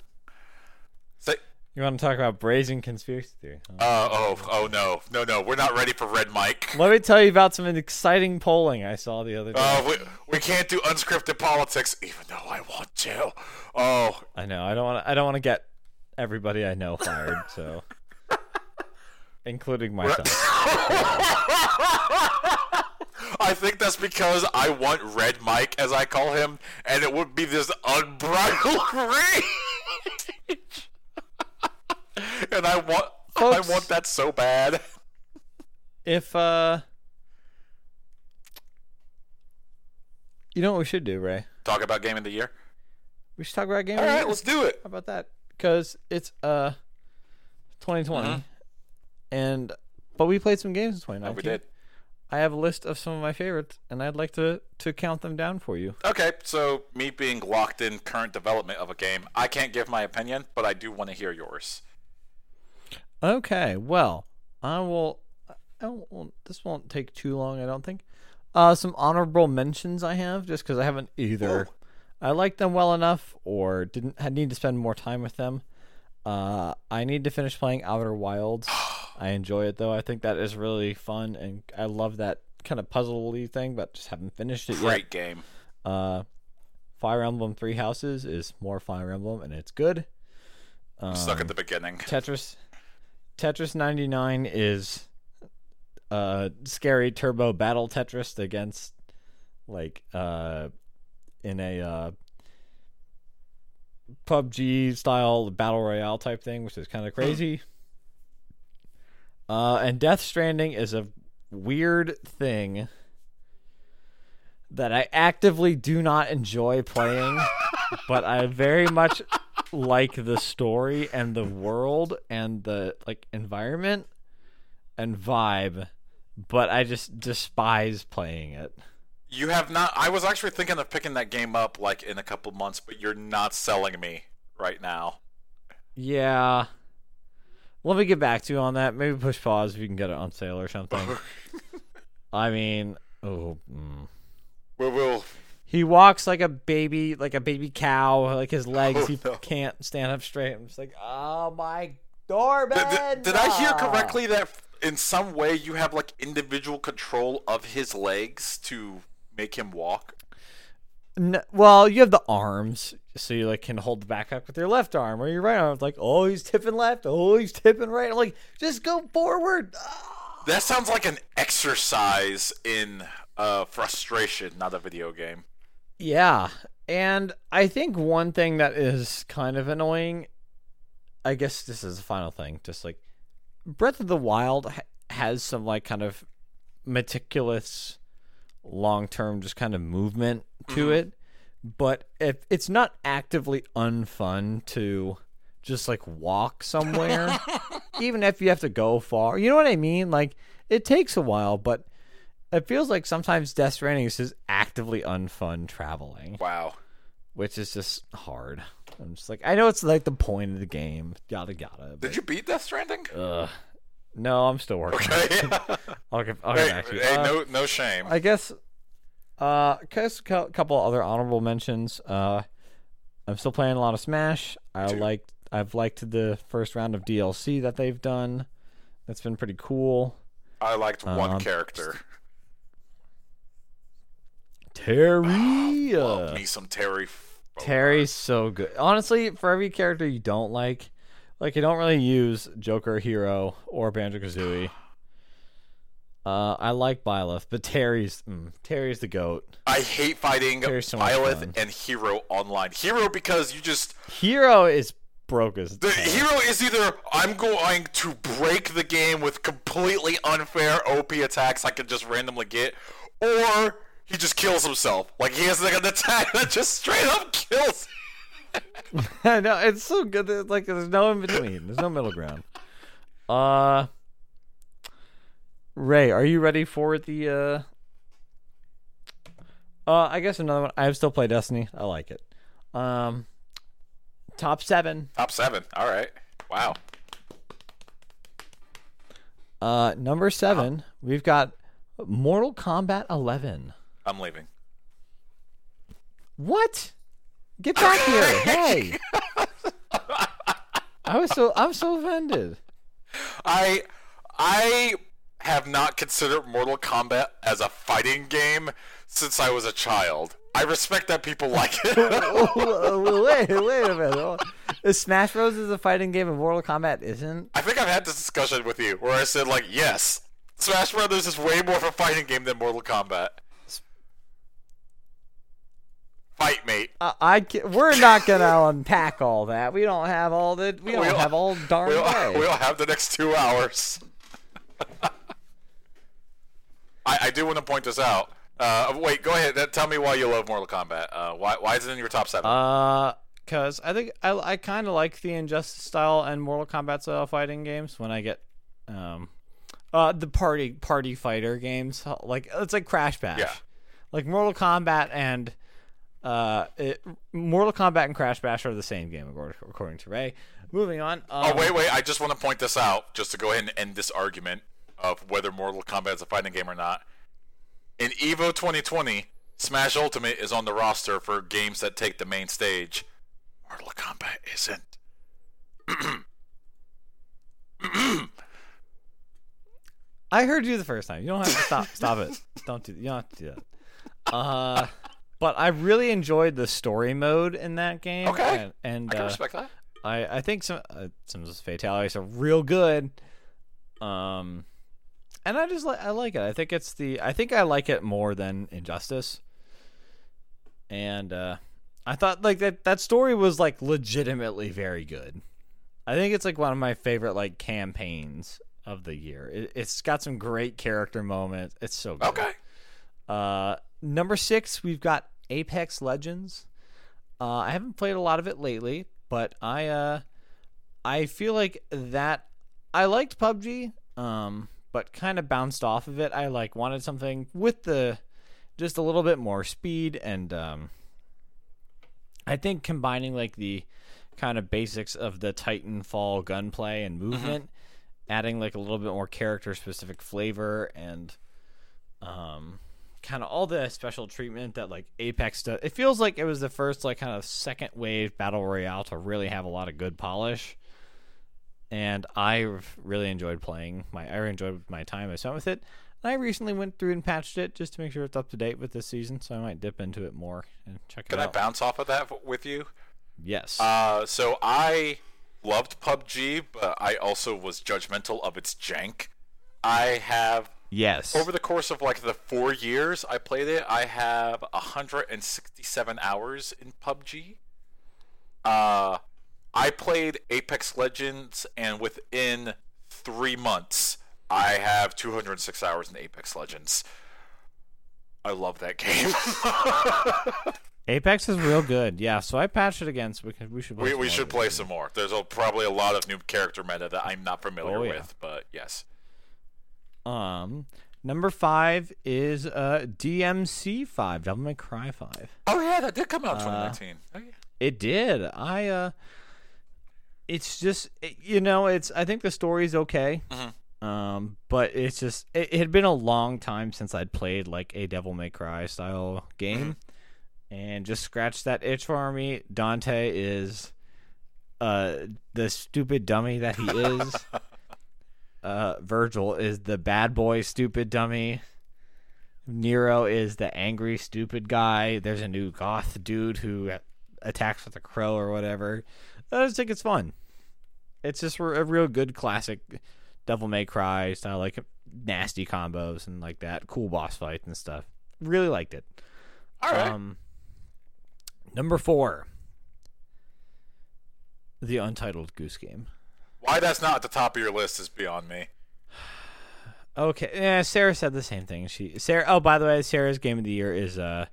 You want to talk about brazen conspiracy theory? huh? uh, oh, oh no, no, no, we're not ready for Red Mike. Let me tell you about some exciting polling I saw the other day. Uh, we, we can't do unscripted politics, even though I want to. Oh, I know. I don't want. I don't want to get everybody I know fired. So, [LAUGHS] including myself. [LAUGHS] I think that's because I want Red Mike, as I call him, and it would be this unbridled [LAUGHS] rage. And I want, Folks. I want that so bad. If uh, you know what we should do, Ray? Talk about game of the year. We should talk about game. All of the right, Year. let's do it. How about that? Because it's uh, 2020, Mhm. and but we played some games in Oh, 2019. we did. I have a list of some of my favorites, and I'd like to to count them down for you. Okay, so me being locked in current development of a game, I can't give my opinion, but I do want to hear yours. Okay, well, I will. I won't, this won't take too long, I don't think. Uh, some honorable mentions I have, just because I haven't either. I liked them well enough, or didn't I need to spend more time with them. Uh, I need to finish playing Outer Wilds. [GASPS] I enjoy it though. I think that is really fun, and I love that kind of puzzle-y thing, but just haven't finished it yet. Great game. Uh, Fire Emblem Three Houses is more Fire Emblem, and it's good. Um, Stuck at the beginning. Tetris Tetris 99 is uh scary turbo battle Tetris against like uh in a uh PUBG style battle royale type thing, which is kind of crazy. [CLEARS THROAT] uh and Death Stranding is a weird thing that I actively do not enjoy playing, but I very much like the story and the world and the like environment and vibe, but I just despise playing it. You have not. I was actually thinking of picking that game up like in a couple months, but you're not selling me right now. Yeah. Let me get back to you on that. Maybe push pause if you can get it on sale or something. [LAUGHS] I mean, oh, mm. We will. he walks like a baby, like a baby cow. Like his legs, Oh, he no. can't stand up straight. I'm just like, oh my doorbell. Did, did, I hear correctly that in some way you have like individual control of his legs to make him walk? N- well, you have the arms, so you like can hold the back up with your left arm or your right arm. It's like, oh, he's tipping left. Oh, he's tipping right. I'm like, just go forward. Ah. That sounds like an exercise in uh, frustration, not a video game. Yeah, and I think one thing that is kind of annoying, I guess this is the final thing, just like Breath of the Wild ha- has some like kind of meticulous, long-term, just kind of movement to it, but if it's not actively unfun to just like walk somewhere, [LAUGHS] even if you have to go far, you know what I mean? Like it takes a while, but it feels like sometimes Death Stranding is just actively unfun traveling, Wow. which is just hard. I'm just like, I know it's like the point of the game, yada yada. But, Did you beat Death Stranding? Ugh. No, I'm still working. on it. Okay. [LAUGHS] I'll get, I'll get back to you. hey, Uh, no, no shame. I guess, uh, guess a couple other honorable mentions. Uh, I'm still playing a lot of Smash. I too. liked, I've liked the first round of DLC that they've done. That's been pretty cool. I liked one um, character. Terry. Love uh, me some Terry. F- Terry's so good. Honestly, for every character you don't like, like you don't really use Joker, Hero, or Banjo Kazooie. [SIGHS] Uh, I like Byleth, but Terry's mm, Terry's the goat. I hate fighting Terry's so Byleth and Hero online. Hero because you just Hero is broke as the hero is either I'm going to break the game with completely unfair OP attacks I could just randomly get, or he just kills himself. Like he has like an attack that just straight up kills. [LAUGHS] I know it's so good. That, like there's no in between. There's no middle ground. Uh, Ray, are you ready for the? uh Uh, I guess another one. I have still play Destiny. I like it. Um, top seven. Top seven. All right. Wow. Uh, number seven. We've got Mortal Kombat 11. I'm leaving. What? Get back here! [LAUGHS] Hey. I was so I'm so offended. I I have not considered Mortal Kombat as a fighting game since I was a child. I respect that people like it. [LAUGHS] wait, wait a minute. Is Smash Bros is a fighting game and Mortal Kombat isn't? I think I've had this discussion with you where I said like, yes, Smash Brothers is way more of a fighting game than Mortal Kombat. Fight, mate. Uh, I ca- we're not gonna [LAUGHS] unpack all that. We don't have all the we don't We'll- have all darn We'll, day. [LAUGHS] we'll have the next two hours. [LAUGHS] I, I do want to point this out. Uh, wait, go ahead. Tell me why you love Mortal Kombat. Uh, why, why is it in your top seven? Uh, cause I think I I kind of like the Injustice style and Mortal Kombat style fighting games when I get um uh the party party fighter games like it's like Crash Bash. Yeah. Like Mortal Kombat and uh it, Mortal Kombat and Crash Bash are the same game according, according to Ray. Moving on. Um, Oh wait, wait! I just want to point this out, just to go ahead and end this argument of whether Mortal Kombat is a fighting game or not. In Evo 2020, Smash Ultimate is on the roster for games that take the main stage. Mortal Kombat isn't. [CLEARS THROAT] I heard you the first time. You don't have to stop. stop it. [LAUGHS] Don't do. You don't have to do that. Uh, but I really enjoyed the story mode in that game. Okay. and, and I can uh, respect that. I I think some uh, some of those fatalities are real good. Um, and I just like I like it. I think it's the I think I like it more than Injustice. And uh, I thought like that that story was like legitimately very good. I think it's like one of my favorite like campaigns of the year. It, it's got some great character moments. It's so good. Okay. Uh, number six, we've got Apex Legends. Uh, I haven't played a lot of it lately, but I uh, I feel like that I liked PUBG, um, but kind of bounced off of it. I like wanted something with the just a little bit more speed and um, I think combining like the kind of basics of the Titanfall gunplay and movement, adding like a little bit more character specific flavor and um kind of all the special treatment that like Apex does. It feels like it was the first like kind of second wave battle royale to really have a lot of good polish. And I really enjoyed playing my I enjoyed my time I spent with it. And I recently went through and patched it just to make sure it's up to date with this season, so I might dip into it more and check out. Can I bounce off of that with you? yes. Uh, so I loved PUBG, but I also was judgmental of its jank. I have yes. over the course of like the four years I played it, I have 167 hours in PUBG. Uh, I played Apex Legends, and within three months, I have 206 hours in Apex Legends. I love that game. [LAUGHS] Apex is real good. Yeah, so I patched it again, so we can we should play we some we more should play some more. There's a, probably a lot of new character meta that I'm not familiar Oh, yeah. with, but yes. Um, number five is uh DMC five, Devil May Cry five. Oh yeah, that did come Uh, out in 2019. Oh, yeah. It did. I uh, it's just it- you know, it's I think the story's okay. Mhm. Um, but it's just it, it had been a long time since I'd played like a Devil May Cry style game, and just scratched that itch for me. Dante is uh the stupid dummy that he [LAUGHS] is. Uh, Vergil is the bad boy, stupid dummy. Nero is the angry, stupid guy. There's a new goth dude who attacks with a crow or whatever. I just think it's fun. It's just a real good classic Devil May Cry style, like nasty combos and like that, cool boss fights and stuff. Really liked it. All right. Um, number four, the Untitled Goose Game. Why that's not at the top of your list is beyond me. Okay, yeah, Sarah said the same thing. She Sarah. Oh, by the way, Sarah's game of the year is uh,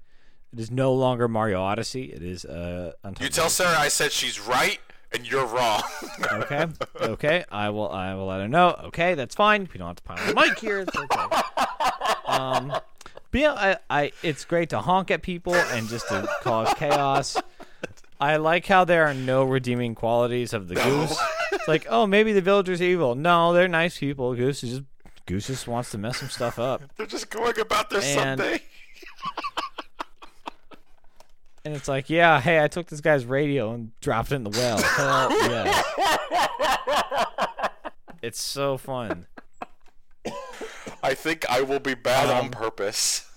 it is no longer Mario Odyssey. It is uh. You tell Sarah I said she's right and you're wrong. [LAUGHS] okay, okay. I will. I will let her know. Okay, that's fine. We don't have to pile on the mic here. It's okay. Um, but yeah, I, I, it's great to honk at people and just to cause chaos. I like how there are no redeeming qualities of the goose. It's like, oh, maybe the villagers are evil. No, they're nice people. Goose is just Goose just wants to mess some stuff up. [LAUGHS] They're just going about their And- Sunday. [LAUGHS] And it's like, yeah, hey, I took this guy's radio and dropped it in the well. Hell [LAUGHS] yeah. It's so fun. I think I will be bad Um, on purpose.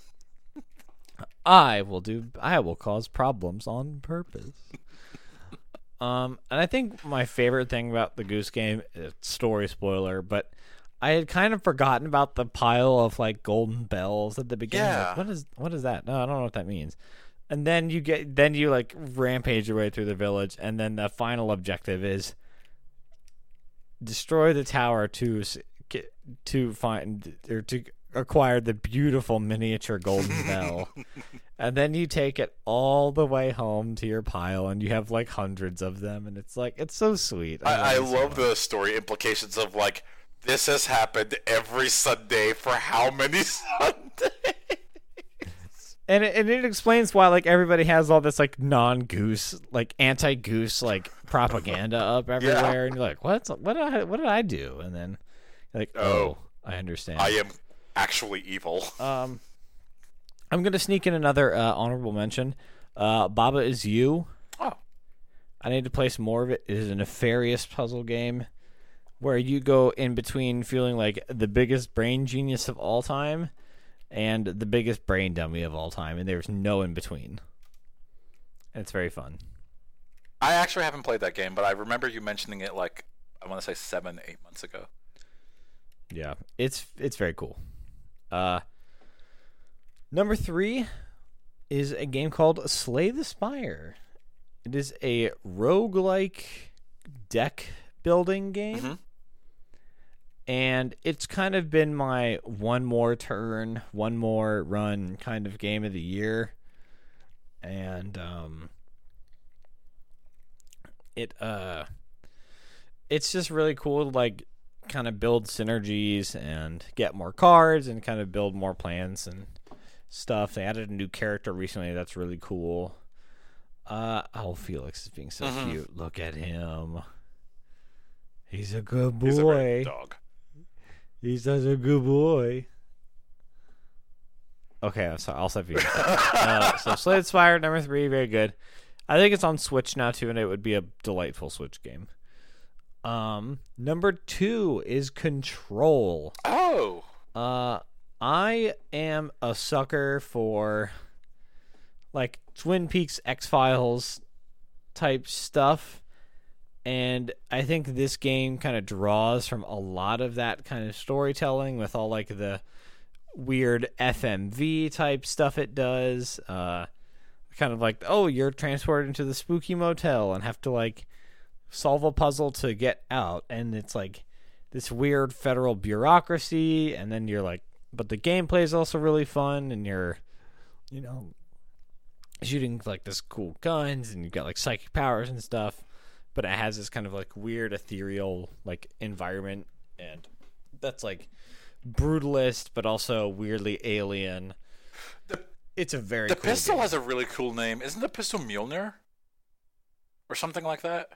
I will do I will cause problems on purpose. Um and I think my favorite thing about the Goose Game is story spoiler, but I had kind of forgotten about the pile of like golden bells at the beginning. Like, Yeah. what is what is that? No, I don't know what that means. And then you get then you like rampage your way through the village and then the final objective is destroy the tower to to find or to acquire the beautiful miniature golden [LAUGHS] bell. and then you take it all the way home to your pile and you have like hundreds of them and it's like it's so sweet. I, I so love much. the story implications of like this has happened every Sunday for how many [LAUGHS] Sundays? and it, and it explains why like everybody has all this like non-goose like anti-goose like propaganda up [LAUGHS] everywhere and you're like what's what did I what did I do and then like oh, Oh. I understand. I am actually evil. [LAUGHS] Um, I'm gonna sneak in another uh, honorable mention. Uh, Baba is you. Oh. I need to play some more of it. It is a nefarious puzzle game where you go in between feeling like the biggest brain genius of all time and the biggest brain dummy of all time, and there's no in between. And it's very fun. I actually haven't played that game, but I remember you mentioning it like I want to say seven, eight months ago. Yeah, it's it's very cool. Uh, number three is a game called Slay the Spire. It is a roguelike deck building game. Mhm. and it's kind of been my one more turn, one more run kind of game of the year. And um it uh it's just really cool to like kind of build synergies and get more cards and kind of build more plans and stuff. They added a new character recently that's really cool. Uh oh Felix is being so Mhm. cute. Look at him. He's a good boy. He's a good dog. He's such a good boy. Okay, I'm sorry. I'll stop you. [LAUGHS] uh, so Slay the Spire number three, very good. I think it's on Switch now too, and it would be a delightful Switch game. Um, number two is Control. Oh, Uh, I am a sucker for like Twin Peaks X Files type stuff. And I think this game kind of draws from a lot of that kind of storytelling with all like the weird FMV type stuff it does. Uh, kind of like, oh, you're transported into the spooky motel and have to like solve a puzzle to get out. And it's like this weird federal bureaucracy. And then you're like, but the gameplay is also really fun. And you're, you know, shooting like this cool guns and you've got like psychic powers and stuff but it has this kind of like weird ethereal like environment and that's like brutalist but also weirdly alien The- it's a very the cool pistol game. has a really cool name. Isn't the pistol Mjolnir or something like that?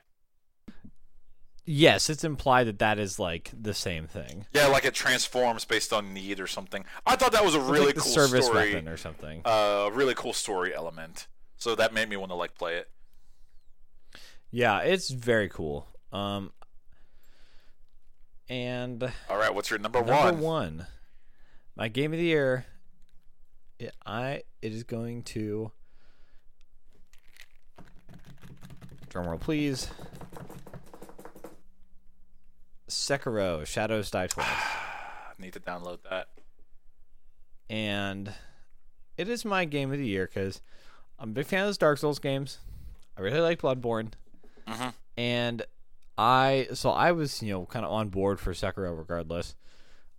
Yes it's implied that that is like the same thing Yeah, like it transforms based on need or something. I thought that was a It's really like cool service story. weapon or something Uh, really cool story element. So that made me want to like play it. yeah it's very cool um and All right, what's your number, number one? one my game of the year it, i it is going to drumroll please sekiro shadows die twice. I [SIGHS] need to download that. and it is my game of the year because i'm a big fan of those dark souls games. I really like bloodborne. Mhm. and i so i was you know kind of on board for sekiro regardless.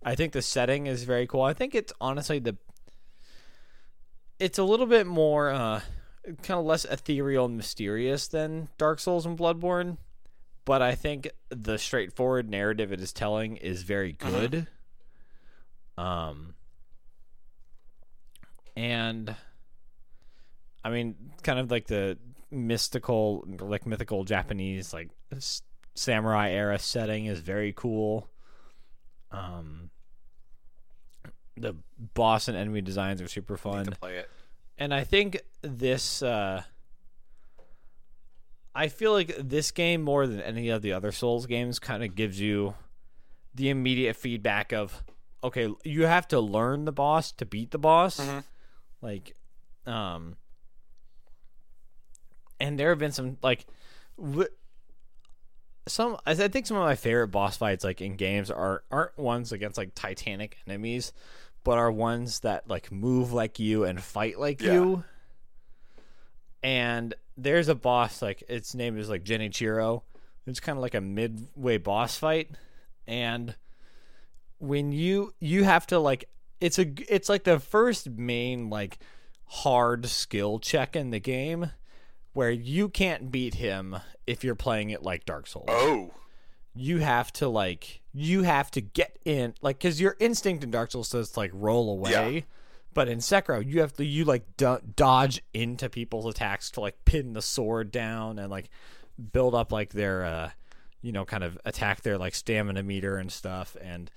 I think the setting is very cool. I think it's honestly the it's a little bit more uh kind of less ethereal and mysterious than dark souls and bloodborne but i think the straightforward narrative it is telling is very good um and I mean, kind of like the mystical, like mythical Japanese, like samurai era setting is very cool. Um, the boss and enemy designs are super fun, to play it. and I think this. Uh, I feel like this game more than any of the other Souls games kind of gives you the immediate feedback of, okay, you have to learn the boss to beat the boss Mhm. like um and there have been some like w- some I I think some of my favorite boss fights like in games are aren't ones against like titanic enemies but are ones that like move like you and fight like Yeah. you and there's a boss like its name is like Genichiro. it's kind of like a midway boss fight and when you you have to like it's a it's like the first main like hard skill check in the game where you can't beat him if you're playing it like Dark Souls. Oh, You have to like you have to get in like cuz your instinct in Dark Souls says like roll away. Yeah. But in Sekiro, you have to you like do- dodge into people's attacks to like pin the sword down and like build up like their uh you know kind of attack their like stamina meter and stuff and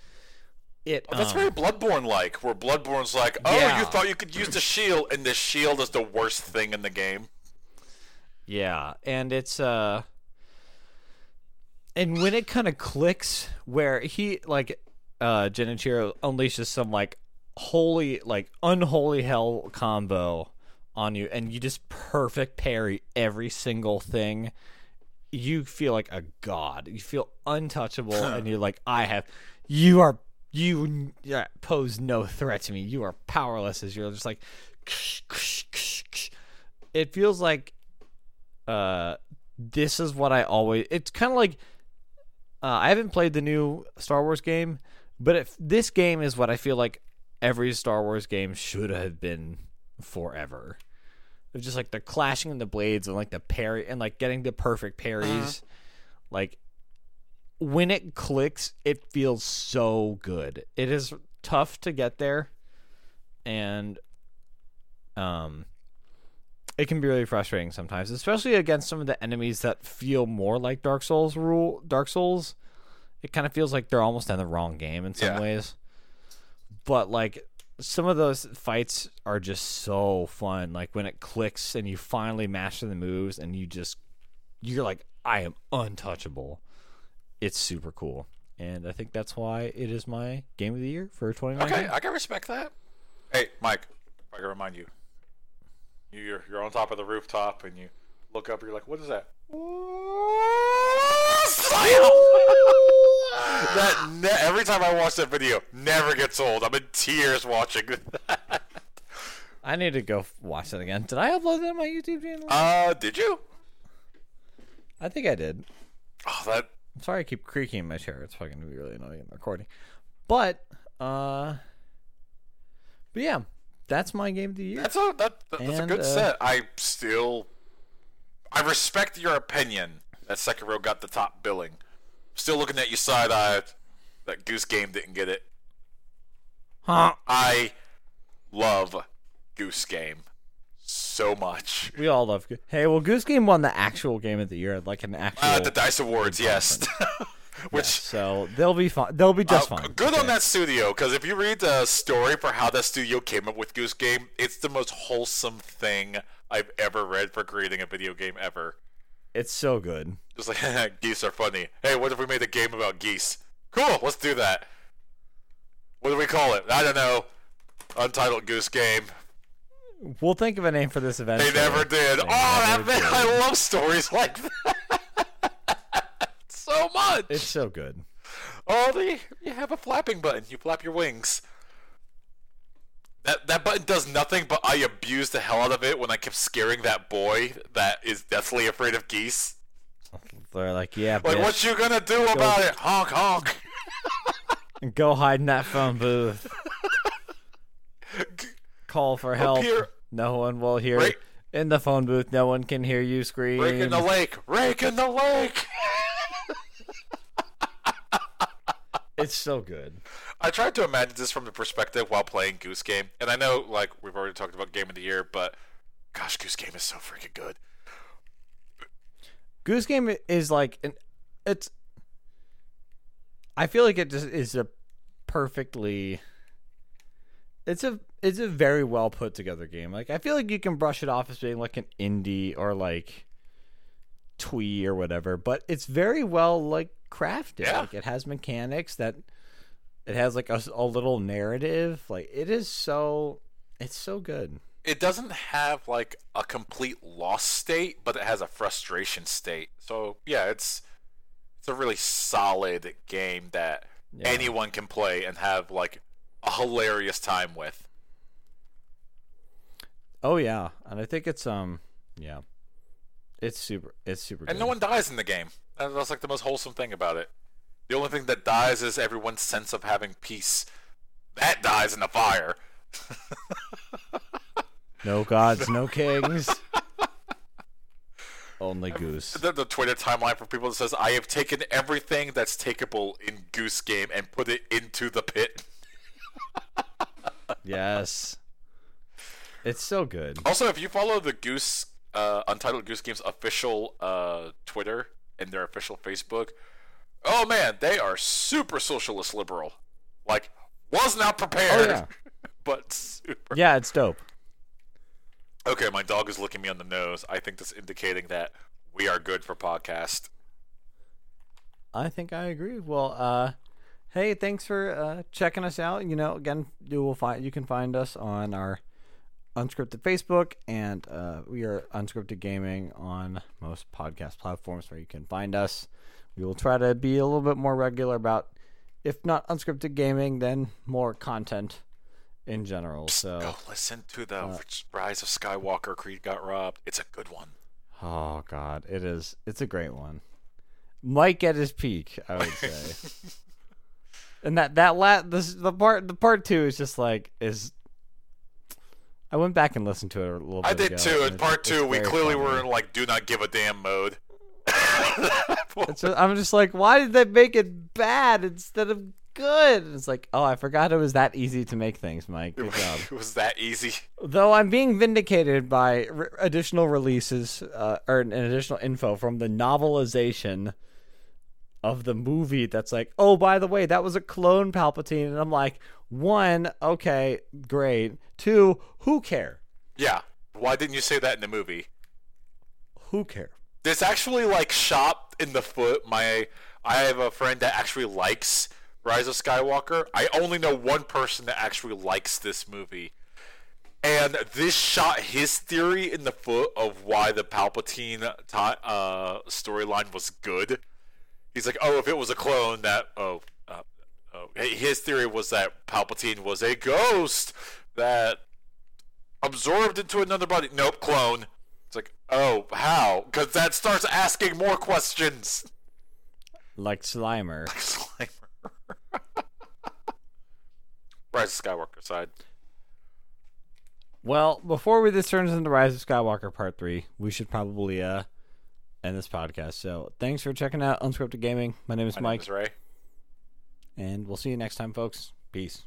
it Oh, that's um, very Bloodborne like, where Bloodborne's like, oh, Yeah. you thought you could use the shield, and the shield is the worst thing in the game. Yeah, and it's uh and when it kind of clicks where he like uh Genichiro unleashes some like holy like unholy hell combo on you and you just perfect parry every single thing. You feel like a god. You feel untouchable [LAUGHS] and you're like i have you are you yeah, pose no threat to me. You are powerless as you're just like it feels like uh this is what I always it's kind of like Uh, I haven't played the new Star Wars game, but if this game is what I feel like every Star Wars game should have been forever. It's just like the clashing of the blades and like the parry and like getting the perfect parries. Like when it clicks, it feels so good. It is tough to get there, and um, it can be really frustrating sometimes, especially against some of the enemies that feel more like Dark Souls rule. Dark Souls, it kind of feels like they're almost in the wrong game in some Yeah. ways. But like some of those fights are just so fun. Like when it clicks and you finally master the moves, and you just you're like, I am untouchable. It's super cool, and I think that's why it is my game of the year for 2019. Okay, I can respect that. Hey, Mike, I can remind you. You're you're on top of the rooftop and you look up. You're like, what is that? [LAUGHS] That ne- every time I watch that video, never gets old. I'm in tears watching. that. I need to go watch that again. Did I upload that on my YouTube channel? uh, did you? I think I did. Oh, that I'm sorry I keep creaking in my chair. It's fucking really annoying in the recording. But uh But yeah, that's my game of the year. that's a that, that's a good uh, set. I still, I respect your opinion that Sekiro got the top billing. Still looking at you side eye. That Goose Game didn't get it. Huh. I love Goose Game so much. We all love Go- Hey, well Goose Game won the actual game of the year, like an actual Uh, the Dice Awards, yes. [LAUGHS] Which so they'll be fine. They'll be just uh, fine. good on that studio because if you read the story for how that studio came up with Goose Game, it's the most wholesome thing I've ever read for creating a video game ever. It's so good. Just like [LAUGHS] geese are funny. Hey, what if we made a game about geese? Cool, let's do that. What do we call it? I don't know. Untitled Goose Game. We'll think of a name for this event. They never did. They oh, that never man, did. I love stories like that [LAUGHS] so much. It's so good. Oh, the, you have a flapping button. You flap your wings. That that button does nothing, but I abused the hell out of it when I kept scaring that boy that is deathly afraid of geese. They're like, yeah, Like, bitch, what you gonna do about it? Honk honk. [LAUGHS] go hide in that phone booth. [LAUGHS] Call for help. No one will hear. Right. In the phone booth, no one can hear you scream. Rake in the lake. Rake in the lake. It's so good. I tried to imagine this from the perspective while playing Goose Game, and I know like we've already talked about Game of the Year, but gosh, Goose Game is so freaking good. Goose Game is like an it's I feel like it just is a perfectly it's a it's a very well put together game. Like I feel like you can brush it off as being like an indie or like twee or whatever, but it's very well like crafted. Yeah. Like it has mechanics that it has like a, a little narrative. Like it is so it's so good. it doesn't have like a complete lost state, but it has a frustration state. So yeah, it's it's a really solid game that Yeah. anyone can play and have like a hilarious time with. Oh yeah, and I think it's um yeah. It's super it's super And good. no one dies in the game. That's like the most wholesome thing about it. The only thing that dies is everyone's sense of having peace. That dies in the fire. [LAUGHS] No gods, no [LAUGHS] kings. [LAUGHS] Only goose. The, the Twitter timeline for people that says, "I have taken everything that's takeable in Goose Game and put it into the pit." Yes. It's so good. Also, if you follow the Goose uh, Untitled Goose Games official uh, Twitter and their official Facebook, oh man, they are super socialist liberal. Like, was not prepared, Oh, yeah. [LAUGHS] but super. Yeah, it's dope. Okay, my dog is licking me on the nose. I think that's indicating that we are good for podcast. I think I agree. Well, uh hey, thanks for uh checking us out. You know, again, you will find you can find us on our unscripted Facebook and uh we are unscripted gaming on most podcast platforms where you can find us. We will try to be a little bit more regular about if not unscripted gaming, then more content in general. So Go listen to the uh, Rise of Skywalker. Creed got robbed. It's a good one. Oh God, it is. It's a great one. might get his peak. I would say. [LAUGHS] and that that la- this the part the part two is just like is. I went back and listened to it a little. bit I did ago, too. In part two, we clearly funny. were in like do not give a damn mode. Just- I'm just like, why did they make it bad instead of good? And it's like, oh, I forgot it was that easy to make things, Mike. Good [LAUGHS] job. it was that easy. Though I'm being vindicated by r- additional releases uh, or an additional info from the novelization of the movie that's like, oh, by the way, that was a clone Palpatine. And I'm like, one, okay, great. Two, who care? Yeah. Why didn't you say that in the movie? Who care? This actually like shot in the foot. My I have a friend that actually likes Rise of Skywalker. I only know one person that actually likes this movie. And this shot his theory in the foot of why the Palpatine ti uh, storyline was good. He's like, oh, if it was a clone, that oh, uh, oh, his theory was that Palpatine was a ghost that absorbed into another body. Nope, clone. Oh, how? Because that starts asking more questions. Like Slimer. Like Slimer. [LAUGHS] Rise of Skywalker side. Well, before we this turns into Rise of Skywalker Part 3, we should probably uh end this podcast. So thanks for checking out Unscripted Gaming. My name is My Mike, name is Ray. and we'll see you next time, folks. Peace.